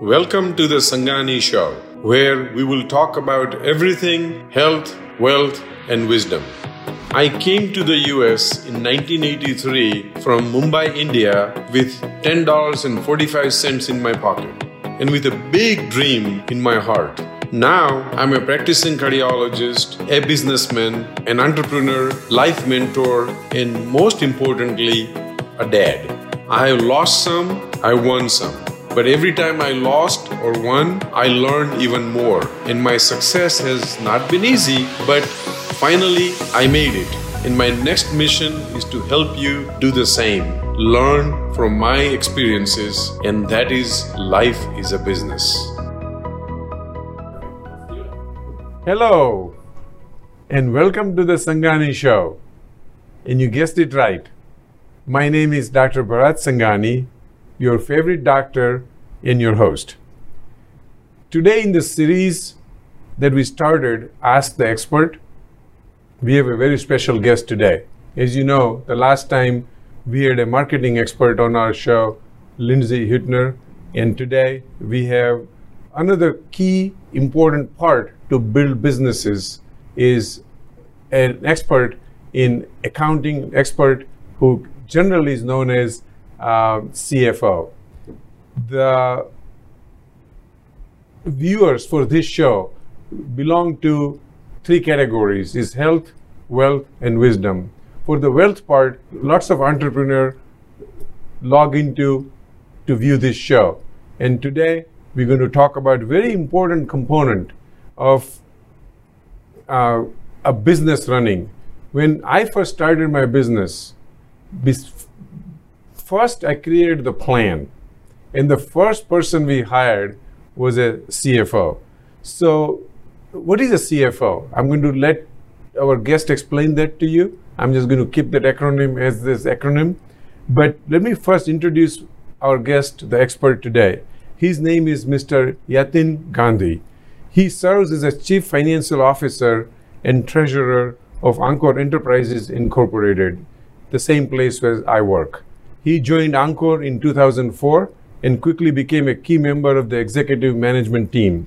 Welcome to the Sangani Show, where we will talk about everything health, wealth, and wisdom. I came to the US in 1983 from Mumbai, India, with $10.45 in my pocket and with a big dream in my heart. Now, I'm a practicing cardiologist, a businessman, an entrepreneur, life mentor, and most importantly, a dad. I have lost some, I won some. But every time I lost or won, I learned even more. And my success has not been easy, but finally I made it. And my next mission is to help you do the same. Learn from my experiences, and that is life is a business. Hello, and welcome to the Sangani Show. And you guessed it right. My name is Dr. Bharat Sangani, your favorite doctor and your host. Today, in the series that we started, Ask the Expert, we have a very special guest today. As you know, the last time we had a marketing expert on our show, Lindsay Hüttner, and today we have another key important part to build businesses is an expert in accounting, expert who generally is known as uh, CFO. The viewers for this show belong to three categories is health, wealth, and wisdom. For the wealth part, lots of entrepreneurs log into to view this show. And today we're going to talk about very important component of uh, a business running. When I first started my business, first I created the plan, and the first person we hired was a CFO. So, what is a CFO? I'm going to let our guest explain that to you. I'm just going to keep that acronym as this acronym. But let me first introduce our guest, the expert today. His name is Mr. Yatin Gandhi. He serves as a Chief Financial Officer and Treasurer of Encore Enterprises Incorporated, the same place where I work. He joined Encore in 2004 and quickly became a key member of the executive management team.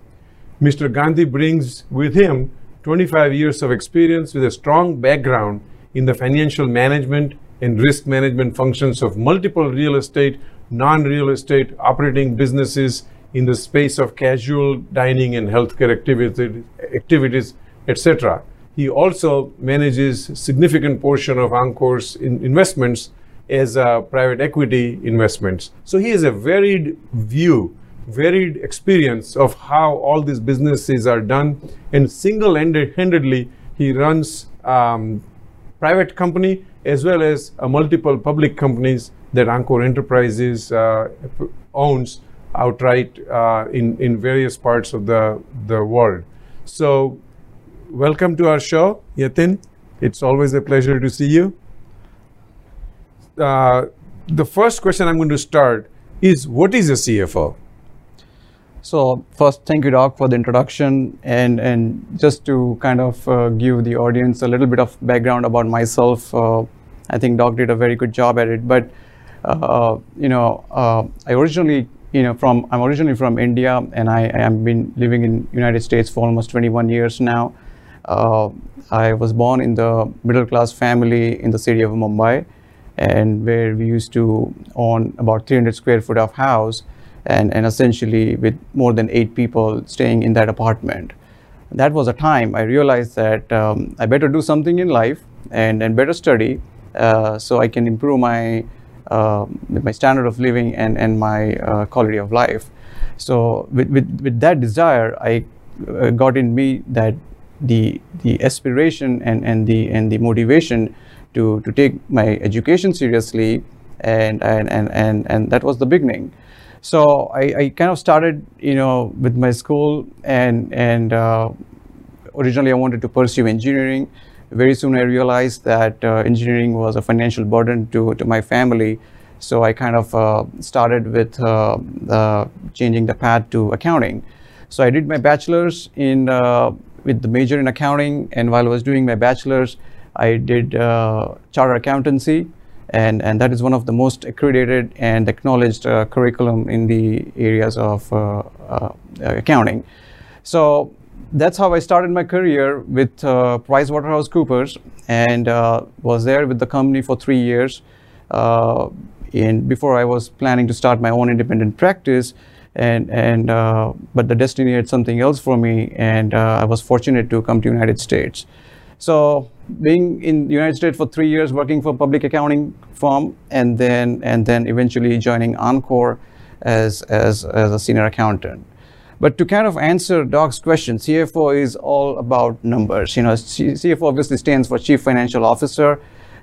Mr. Gandhi brings with him 25 years of experience with a strong background in the financial management and risk management functions of multiple real estate, non real estate operating businesses in the space of casual dining and healthcare activities, activities etc. He also manages significant portion of Encore's in investments as uh, private equity investments. So he has a varied view, varied experience of how all these businesses are done, and single-handedly he runs um, private company as well as uh, multiple public companies that Encore Enterprises uh, owns outright uh, in, in various parts of the, the world. So, welcome to our show, Yatin. It's always a pleasure to see you. Uh, the first question I'm going to start is what is a CFO? So first, thank you, Doc, for the introduction, and and just to kind of uh, give the audience a little bit of background about myself. Uh, I think Doc did a very good job at it. But uh, you know, uh, I originally you know from i'm originally from india and i, have been living in united states for almost 21 years now uh, i was born in the middle class family in the city of mumbai and where we used to own about 300 square foot of house and, and essentially with more than eight people staying in that apartment that was a time i realized that um, i better do something in life and, and better study uh, so i can improve my uh, my standard of living and, and my uh, quality of life. So with, with, with that desire, I uh, got in me that the the aspiration and, and the and the motivation to, to take my education seriously and and, and, and, and that was the beginning. So I, I kind of started, you know, with my school and and uh, originally I wanted to pursue engineering very soon I realized that uh, engineering was a financial burden to, to my family. So I kind of uh, started with uh, changing the path to accounting. So I did my bachelor's in uh, with the major in accounting, and while I was doing my bachelor's, I did uh, charter accountancy, and, and that is one of the most accredited and acknowledged uh, curriculum in the areas of uh, uh, accounting. So that's how I started my career with uh, PricewaterhouseCoopers and uh, was there with the company for three years. Uh, in before I was planning to start my own independent practice, and and uh, but the destiny had something else for me, and uh, I was fortunate to come to United States. So being in the United States for three years, working for a public accounting firm, and then and then eventually joining Encore as as as a senior accountant. But to kind of answer Doc's question, CFO is all about numbers. You know, CFO obviously stands for Chief Financial Officer,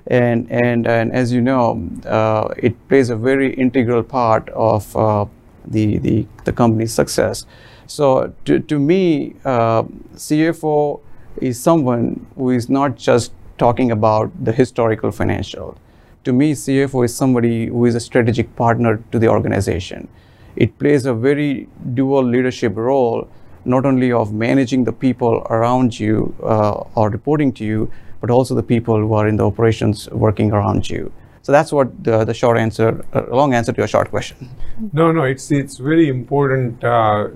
and and and as you know, uh, it plays a very integral part of uh, the the the company's success. So to to me, uh, CFO is someone who is not just talking about the historical financial. To me, CFO is somebody who is a strategic partner to the organization. It plays a very dual leadership role, not only of managing the people around you uh, or reporting to you, but also the people who are in the operations working around you. So that's what the, the short answer, uh, long answer to your short question. No, no, it's it's very important uh,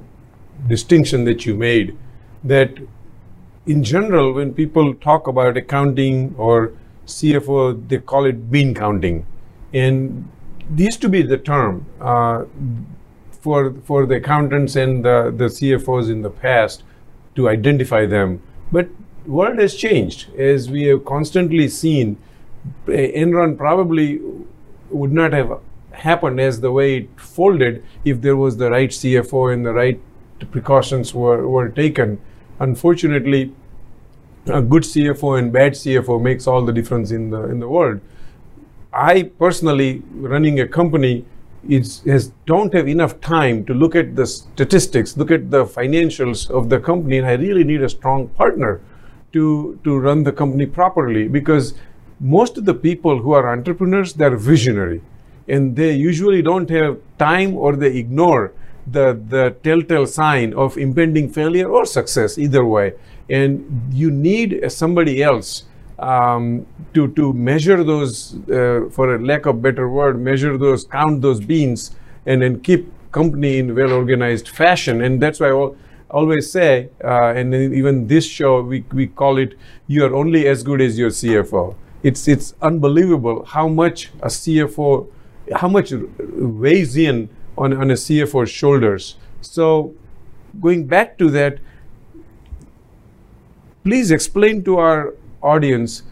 distinction that you made. That in general, when people talk about accounting or CFO, they call it bean counting, and used to be the term uh, for for the accountants and the, the CFOs in the past to identify them. But world has changed as we have constantly seen. Enron probably would not have happened as the way it folded if there was the right CFO and the right precautions were, were taken. Unfortunately, a good CFO and bad CFO makes all the difference in the in the world. I personally, running a company, is, has, don't have enough time to look at the statistics, look at the financials of the company, and I really need a strong partner to, to run the company properly because most of the people who are entrepreneurs, they're visionary and they usually don't have time or they ignore the, the telltale sign of impending failure or success, either way. And you need somebody else um, to, to measure those, uh, for a lack of better word, measure those, count those beans, and then keep company in well organized fashion. And that's why I always say, uh, and even this show, we, we call it, you are only as good as your CFO. It's, it's unbelievable how much a CFO, how much weighs in on, on a CFO's shoulders. So going back to that, please explain to our audience,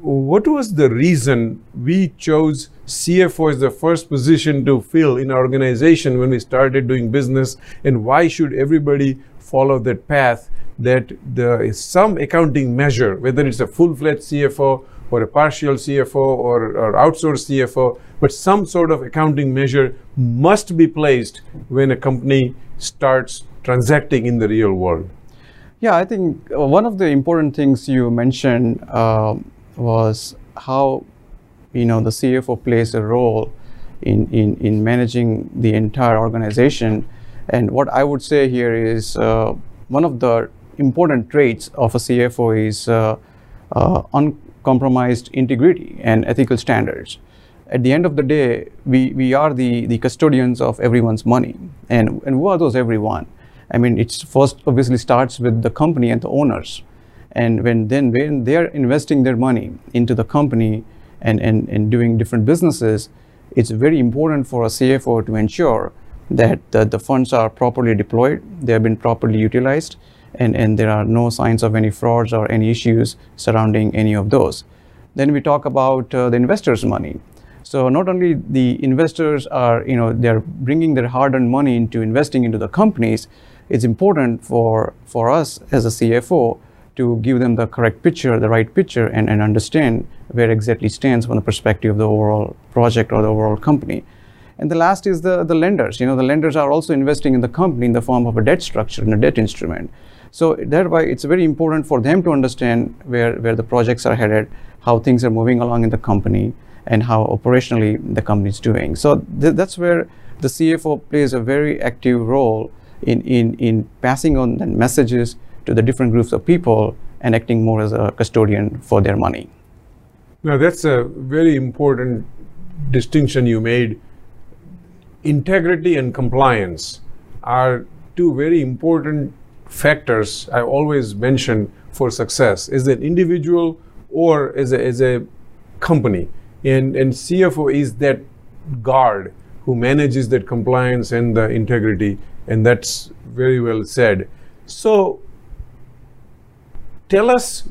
what was the reason we chose CFO as the first position to fill in our organization when we started doing business, and why should everybody follow that path? That there is some accounting measure, whether it's a full-fledged CFO or a partial CFO or, or outsourced CFO, but some sort of accounting measure must be placed when a company starts transacting in the real world. Yeah, I think uh, one of the important things you mentioned uh, was how you know the CFO plays a role in, in, in managing the entire organization. And what I would say here is uh, one of the important traits of a CFO is uh, uh, uncompromised integrity and ethical standards. At the end of the day, we, we are the, the custodians of everyone's money. And, and who are those everyone? I mean, it first obviously starts with the company and the owners. And when then when they're investing their money into the company and, and, and doing different businesses, it's very important for a CFO to ensure that the, the funds are properly deployed, they have been properly utilized, and, and there are no signs of any frauds or any issues surrounding any of those. Then we talk about uh, the investors' money. So not only the investors are, you know, they're bringing their hard-earned money into investing into the companies, it's important for, for us as a CFO to give them the correct picture, the right picture, and, and understand where exactly stands from the perspective of the overall project or the overall company. And the last is the, the lenders. You know, the lenders are also investing in the company in the form of a debt structure and a debt instrument. So thereby, it's very important for them to understand where, where the projects are headed, how things are moving along in the company, and how operationally the company is doing. So th- that's where the CFO plays a very active role in, in, in passing on the messages to the different groups of people and acting more as a custodian for their money. Now, that's a very important distinction you made. Integrity and compliance are two very important factors I always mention for success Is an individual or as a, as a company. And, and CFO is that guard who manages that compliance and the integrity, and that's very well said. So, tell us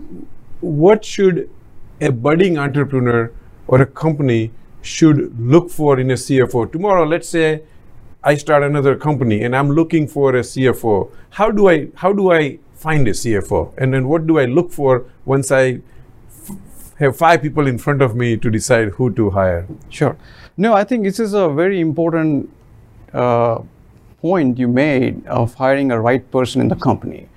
what should a budding entrepreneur or a company should look for in a CFO. Tomorrow, let's say I start another company and I'm looking for a CFO. How do I how do I find a CFO? And then what do I look for once I have five people in front of me to decide who to hire? Sure. No, I think this is a very important uh, point you made of hiring a right person in the company.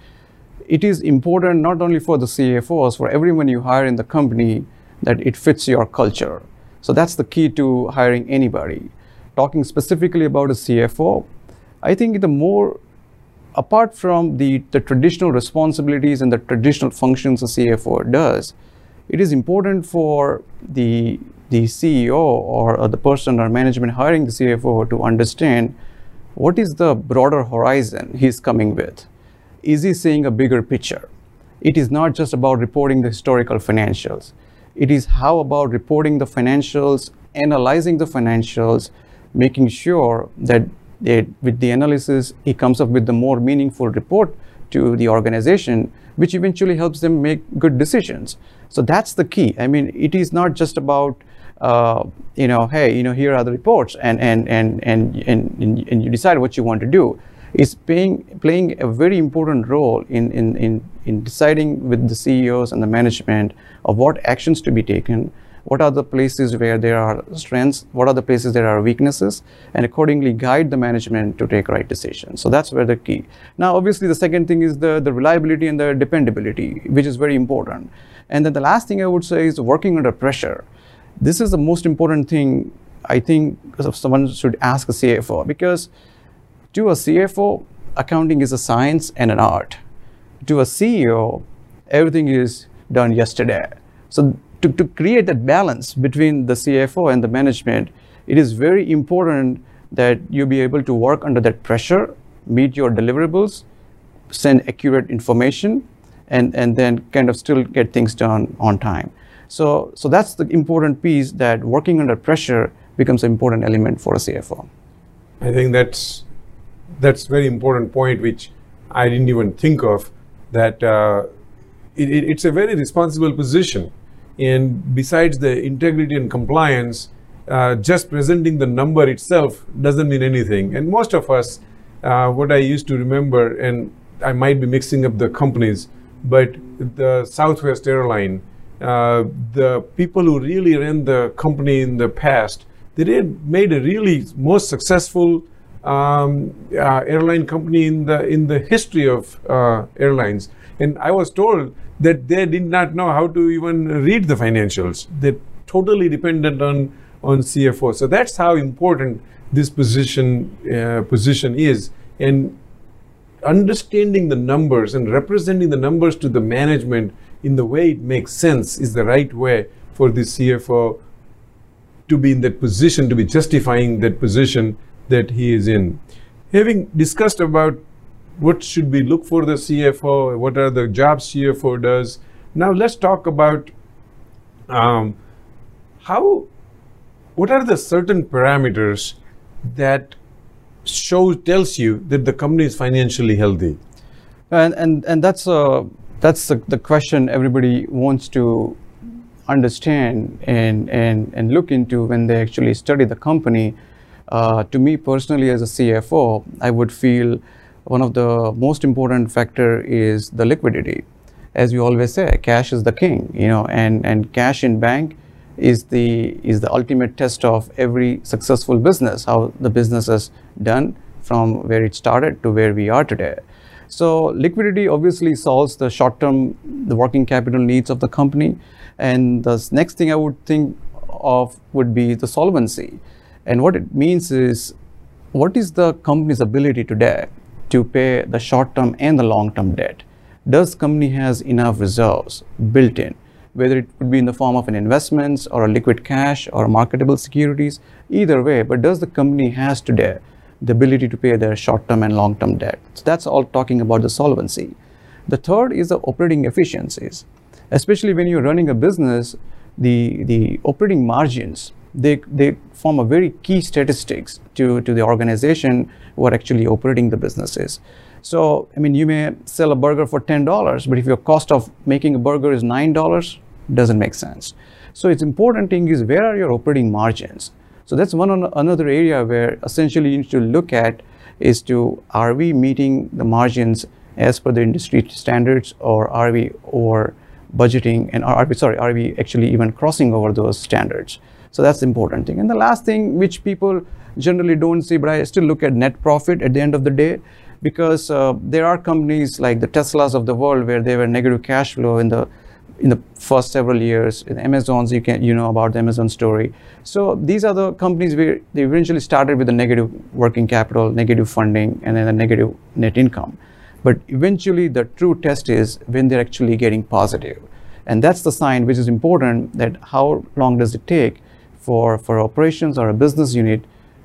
It is important not only for the CFOs, for everyone you hire in the company, that it fits your culture. So that's the key to hiring anybody. Talking specifically about a CFO, I think the more, apart from the, the traditional responsibilities and the traditional functions a CFO does, it is important for the, the CEO or, or the person or management hiring the CFO to understand what is the broader horizon he's coming with. Is he seeing a bigger picture? It is not just about reporting the historical financials. It is how about reporting the financials, analyzing the financials, making sure that with the analysis, he comes up with the more meaningful report to the organization, which eventually helps them make good decisions. So that's the key. I mean, it is not just about uh, you know, hey, you know, here are the reports, and and and and and, and you decide what you want to do. It's playing playing a very important role in in in in deciding with the CEOs and the management of what actions to be taken. What are the places where there are strengths? What are the places there are weaknesses? And accordingly guide the management to take right decisions. So that's where the key. Now, obviously, the second thing is the, the reliability and the dependability, which is very important. And then the last thing I would say is working under pressure. This is the most important thing I think someone should ask a CFO because to a CFO, accounting is a science and an art. To a CEO, everything is done yesterday. So to, to create that balance between the CFO and the management, it is very important that you be able to work under that pressure, meet your deliverables, send accurate information, and, and then kind of still get things done on time. So, so that's the important piece that working under pressure becomes an important element for a CFO. I think that's that's very important point which I didn't even think of. That uh, it, it, it's a very responsible position, and besides the integrity and compliance, uh, just presenting the number itself doesn't mean anything. And most of us, uh, what I used to remember, and I might be mixing up the companies, but the Southwest airline, uh, the people who really ran the company in the past, they did made a really most successful um, uh, airline company in the in the history of uh, airlines. And I was told that they did not know how to even read the financials. They're totally dependent on on CFO. So that's how important this position uh, position is. And understanding the numbers and representing the numbers to the management in the way it makes sense is the right way for the CFO to be in that position, to be justifying that position that he is in. Having discussed about what should we look for the CFO, what are the jobs CFO does, now let's talk about um, how, what are the certain parameters that shows tells you that the company is financially healthy? And and and that's a that's the, the question everybody wants to understand and and and look into when they actually study the company. Uh, to me personally as a cfo i would feel one of the most important factor is the liquidity. As we always say cash is the king you know and and cash in bank is the is the ultimate test of every successful business how the business is done from where it started to where we are today. So liquidity obviously solves the short term the working capital needs of the company. And the next thing i would think of would be the solvency. And what it means is what is the company's ability today to pay the short term and the long term debt does company has enough reserves built in whether it would be in the form of an investments or a liquid cash or marketable securities, either way, but does the company has today the ability to pay their short-term and long-term debt? So that's all talking about the solvency. The third is the operating efficiencies. Especially when you're running a business, the, the operating margins, they, they form a very key statistics to, to the organization who are actually operating the businesses. So, I mean, you may sell a burger for $10, but if your cost of making a burger is $9, doesn't make sense. So it's important thing is where are your operating margins? So that's one another area where essentially you need to look at is to are we meeting the margins as per the industry standards or are we over budgeting and are we sorry are we actually even crossing over those standards so that's the important thing and the last thing which people generally don't see but i still look at net profit at the end of the day because uh, there are companies like the Teslas of the world where they were negative cash flow in the in the first several years. In Amazon's, you can you know about the Amazon story. So these are the companies where they eventually started with a negative working capital, negative funding, and then a negative net income. But eventually, the true test is when they're actually getting positive. positive, and that's the sign which is important. That how long does it take for for operations or a business unit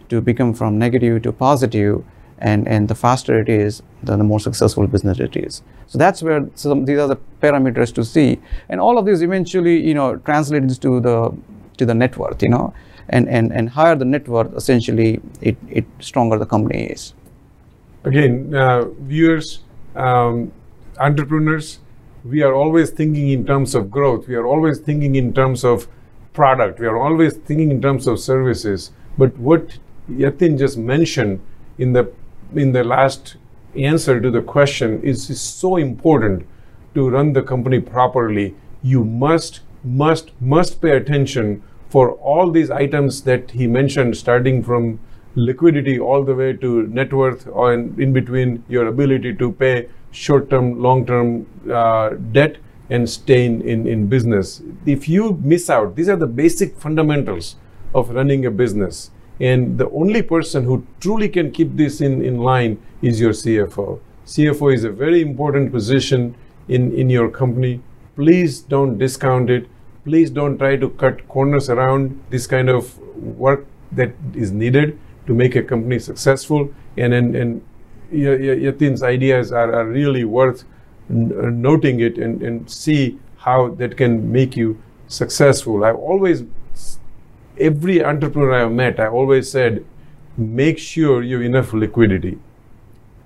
to become from negative to positive and and the faster it is the, the more successful business it is. So that's where some these are the parameters to see. And all of these eventually you know translates to the to the net worth you know and and and higher the net worth essentially it it stronger the company is. Again uh, viewers um, entrepreneurs we are always thinking in terms of growth. We are always thinking in terms of product we are always thinking in terms of services but what yatin just mentioned in the in the last answer to the question is, is so important to run the company properly. You must, must, must pay attention for all these items that he mentioned, starting from liquidity all the way to net worth, or in, in between your ability to pay short term, long term uh, debt and stay in, in, in business. If you miss out, these are the basic fundamentals of running a business. And the only person who truly can keep this in, in line is your CFO. CFO is a very important position in, in your company. Please don't discount it. Please don't try to cut corners around this kind of work that is needed to make a company successful. And, and, and Yatin's ideas are, are really worth Uh, noting it and, and see how that can make you successful. I've always every entrepreneur I've met, I always said, make sure you have enough liquidity.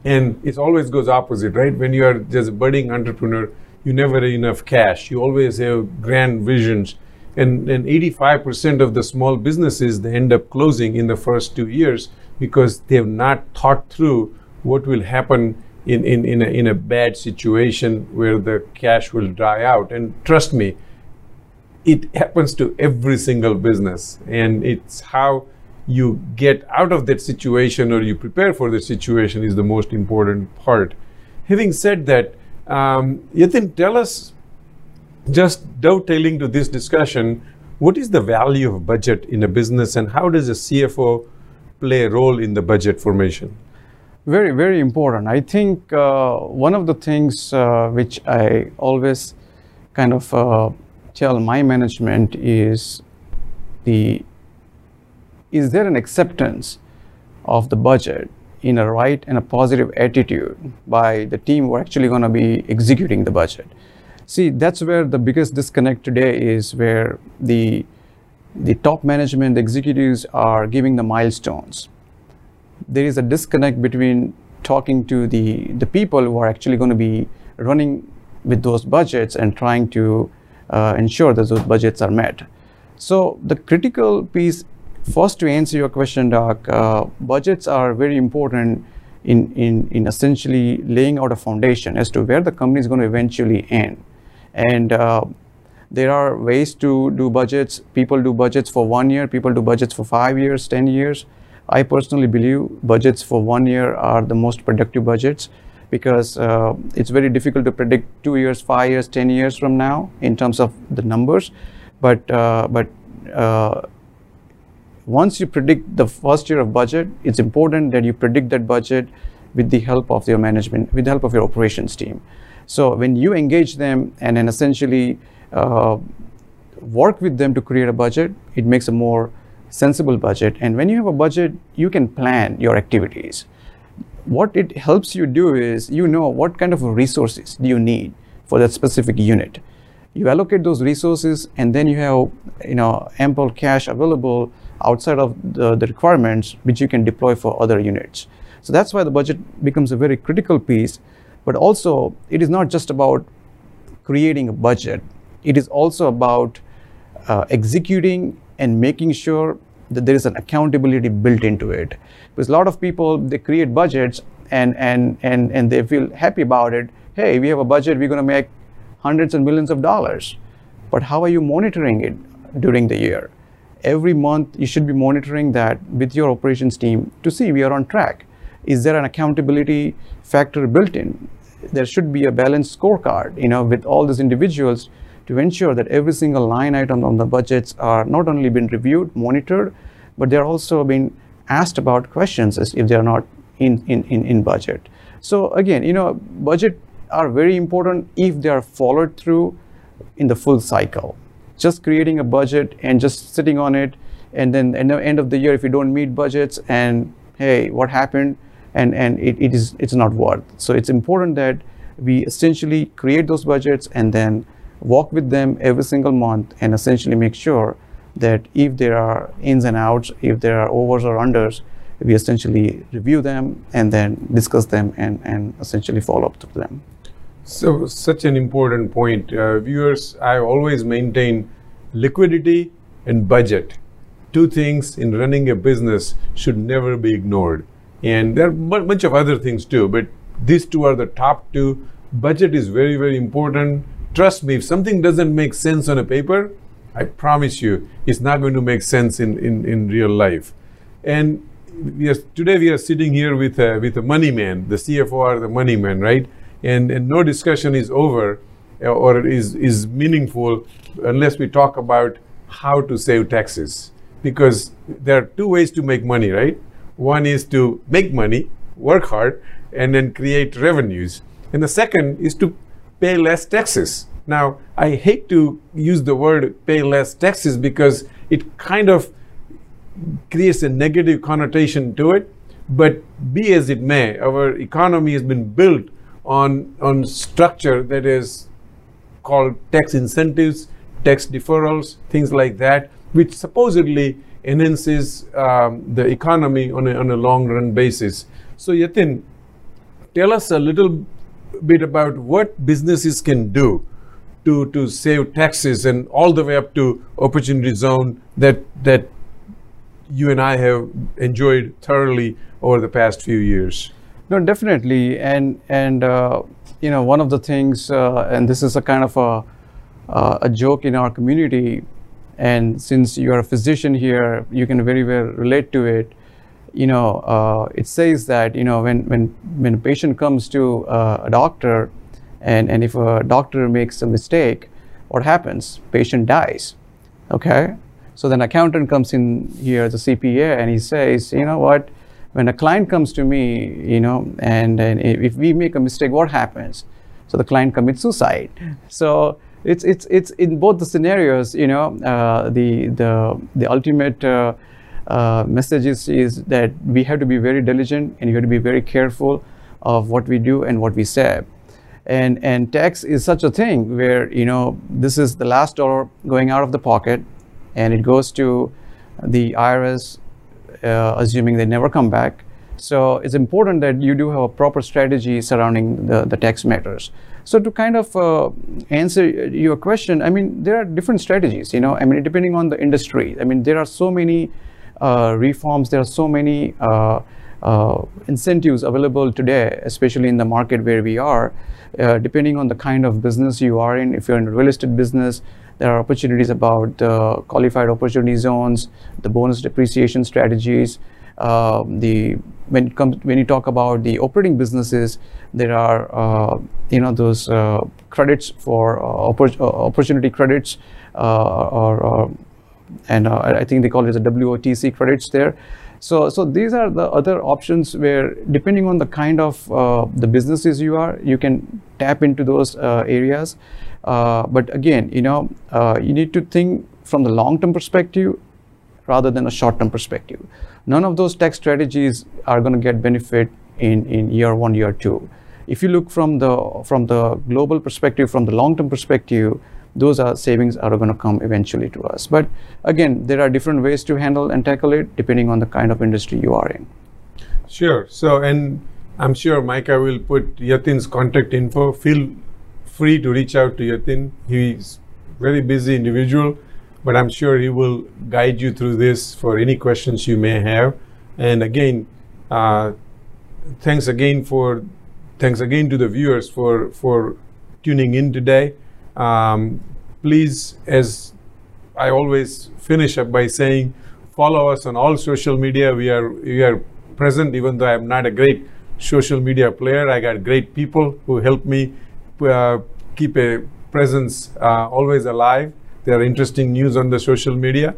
And it always goes opposite, right? When you are just a budding entrepreneur, you never have enough cash. You always have grand visions. And, and 85% of the small businesses, they end up closing in the first two years because they have not thought through what will happen in, in, in, a, in a bad situation where the cash will dry out. And trust me, it happens to every single business. And it's how you get out of that situation or you prepare for the situation is the most important part. Having said that um, Yatin, tell us just dovetailing to this discussion what is the value of budget in a business and how does a cfo play a role in the budget formation very very important. I think uh, one of the things uh, which i always kind of uh, tell my management is the is there an acceptance of the budget in a right and a positive attitude by the team who are actually going to be executing the budget? See that's where the biggest disconnect today is where the the top management the executives are giving the milestones there is a disconnect between talking to the the people who are actually going to be running with those budgets and trying to uh, ensure that those budgets are met. So the critical piece, first to answer your question, Doc, uh, budgets are very important in, in, in essentially laying out a foundation as to where the company is going to eventually end. And uh, there are ways to do budgets. People do budgets for one year, people do budgets for five years, 10 years. I personally believe budgets for one year are the most productive budgets because uh, it's very difficult to predict two years, five years, ten years from now in terms of the numbers. But uh, but uh, once you predict the first year of budget, it's important that you predict that budget with the help of your management, with the help of your operations team. So when you engage them and then essentially uh, work with them to create a budget. It makes a more sensible budget. And when you have a budget, you can plan your activities. What it helps you do is you know what kind of resources do you need for that specific unit. You allocate those resources, and then you have you know ample cash available outside of the, the requirements, which you can deploy for other units. So that's why the budget becomes a very critical piece. But also, it is not just about creating a budget. It is also about uh, executing and making sure that there is an accountability built into it. Because a lot of people they create budgets and and and and they feel happy about it. Hey, we have a budget. We're going to make hundreds and millions of dollars. But how are you monitoring it during the year? Every month, you should be monitoring that with your operations team to see we are on track. Is there an accountability factor built in? There should be a balanced scorecard, you know, with all these individuals to ensure that every single line item on the budgets are not only been reviewed, monitored, but they're also being asked about questions as if they're not in, in, in, in budget. So again, you know, budget are very important if they are followed through in the full cycle. Just creating a budget and just sitting on it, and then at the end of the year, if you don't meet budgets, and hey, what happened? And and it, it is it's not worth. So it's important that we essentially create those budgets and then walk with them every single month and essentially make sure that if there are ins and outs, if there are overs or unders, we essentially review them and then discuss them and, and essentially follow up to them. So, such an important point. Uh, viewers, I always maintain liquidity and budget. Two things in running a business should never be ignored. And there are a bunch of other things too, but these two are the top two. Budget is very, very important trust me, if something doesn't make sense on a paper, I promise you, it's not going to make sense in, in, in real life. And we are, today we are sitting here with a, with a money man, the CFO the money man, right? And, and no discussion is over uh, or is, is meaningful unless we talk about how to save taxes. Because there are two ways to make money, right? One is to make money, work hard, and then create revenues. And the second is to pay less taxes. Now, I hate to use the word pay less taxes because it kind of creates a negative connotation to it. But be as it may, our economy has been built on, on structure that is called tax incentives, tax deferrals, things like that, which supposedly enhances um, the economy on a, on a long run basis. So, Yatin, tell us a little bit about what businesses can do to, to save taxes and all the way up to opportunity zone that that you and I have enjoyed thoroughly over the past few years. No, definitely, and and uh, you know one of the things, uh, and this is a kind of a uh, a joke in our community, and since you are a physician here, you can very well relate to it. You know, uh, it says that you know when when when a patient comes to uh, a doctor, and and if a doctor makes a mistake, what happens? Patient dies. Okay, so then accountant comes in here, the CPA, and he says, you know what? When a client comes to me, you know, and, and if we make a mistake, what happens? So the client commits suicide. So it's it's it's in both the scenarios, you know, uh, the the the ultimate uh, uh, messages is that we have to be very diligent and you have to be very careful of what we do and what we say. And, and tax is such a thing where, you know, this is the last dollar going out of the pocket and it goes to the IRS, uh, assuming they never come back. So it's important that you do have a proper strategy surrounding the, the tax matters. So to kind of uh, answer your question, I mean, there are different strategies, you know, I mean, depending on the industry. I mean, there are so many uh, reforms. There are so many uh, uh, incentives available today, especially in the market where we are. depending on the kind of business you are in, if you're in a real estate business, there are opportunities about qualified opportunity zones, the bonus depreciation strategies. Uh, the when it comes when you talk about the operating businesses, there are uh, you know those uh, credits for oppor opportunity credits or, or and uh, I think they call it the WOTC credits there. So, so these are the other options where depending on the kind of uh, the businesses you are, you can tap into those uh, areas. Uh, but again, you know, uh, you need to think from the long-term perspective rather than a short-term perspective. None of those tax strategies are going to get benefit in, in year one, year two. If you look from the from the global perspective, from the long-term perspective, those are savings are going to come eventually to us. But again, there are different ways to handle and tackle it depending on the kind of industry you are in. Sure. So, and I'm sure Micah will put Yatin's contact info. Feel free to reach out to Yatin. He's very busy individual, but I'm sure he will guide you through this for any questions you may have. And again, uh, thanks again for thanks again to the viewers for for tuning in today. Um, please, as I always finish up by saying, follow us on all social media. We are we are present, even though I'm not a great social media player. I got great people who help me uh, keep a presence uh, always alive. There are interesting news on the social media.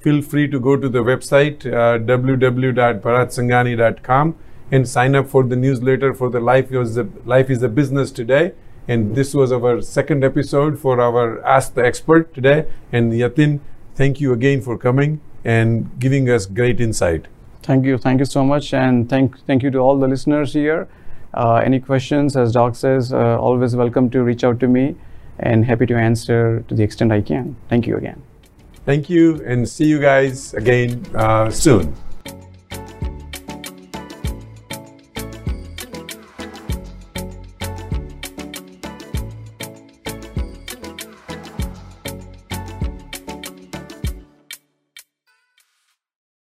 Feel free to go to the website uh, www.bharatsangani.com and sign up for the newsletter for the life is a, life is a business today. And this was our second episode for our Ask the Expert today. And Yatin, thank you again for coming and giving us great insight. Thank you. Thank you so much. And thank, thank you to all the listeners here. Uh, any questions, as Doc says, uh, always welcome to reach out to me and happy to answer to the extent I can. Thank you again. Thank you and see you guys again uh, soon.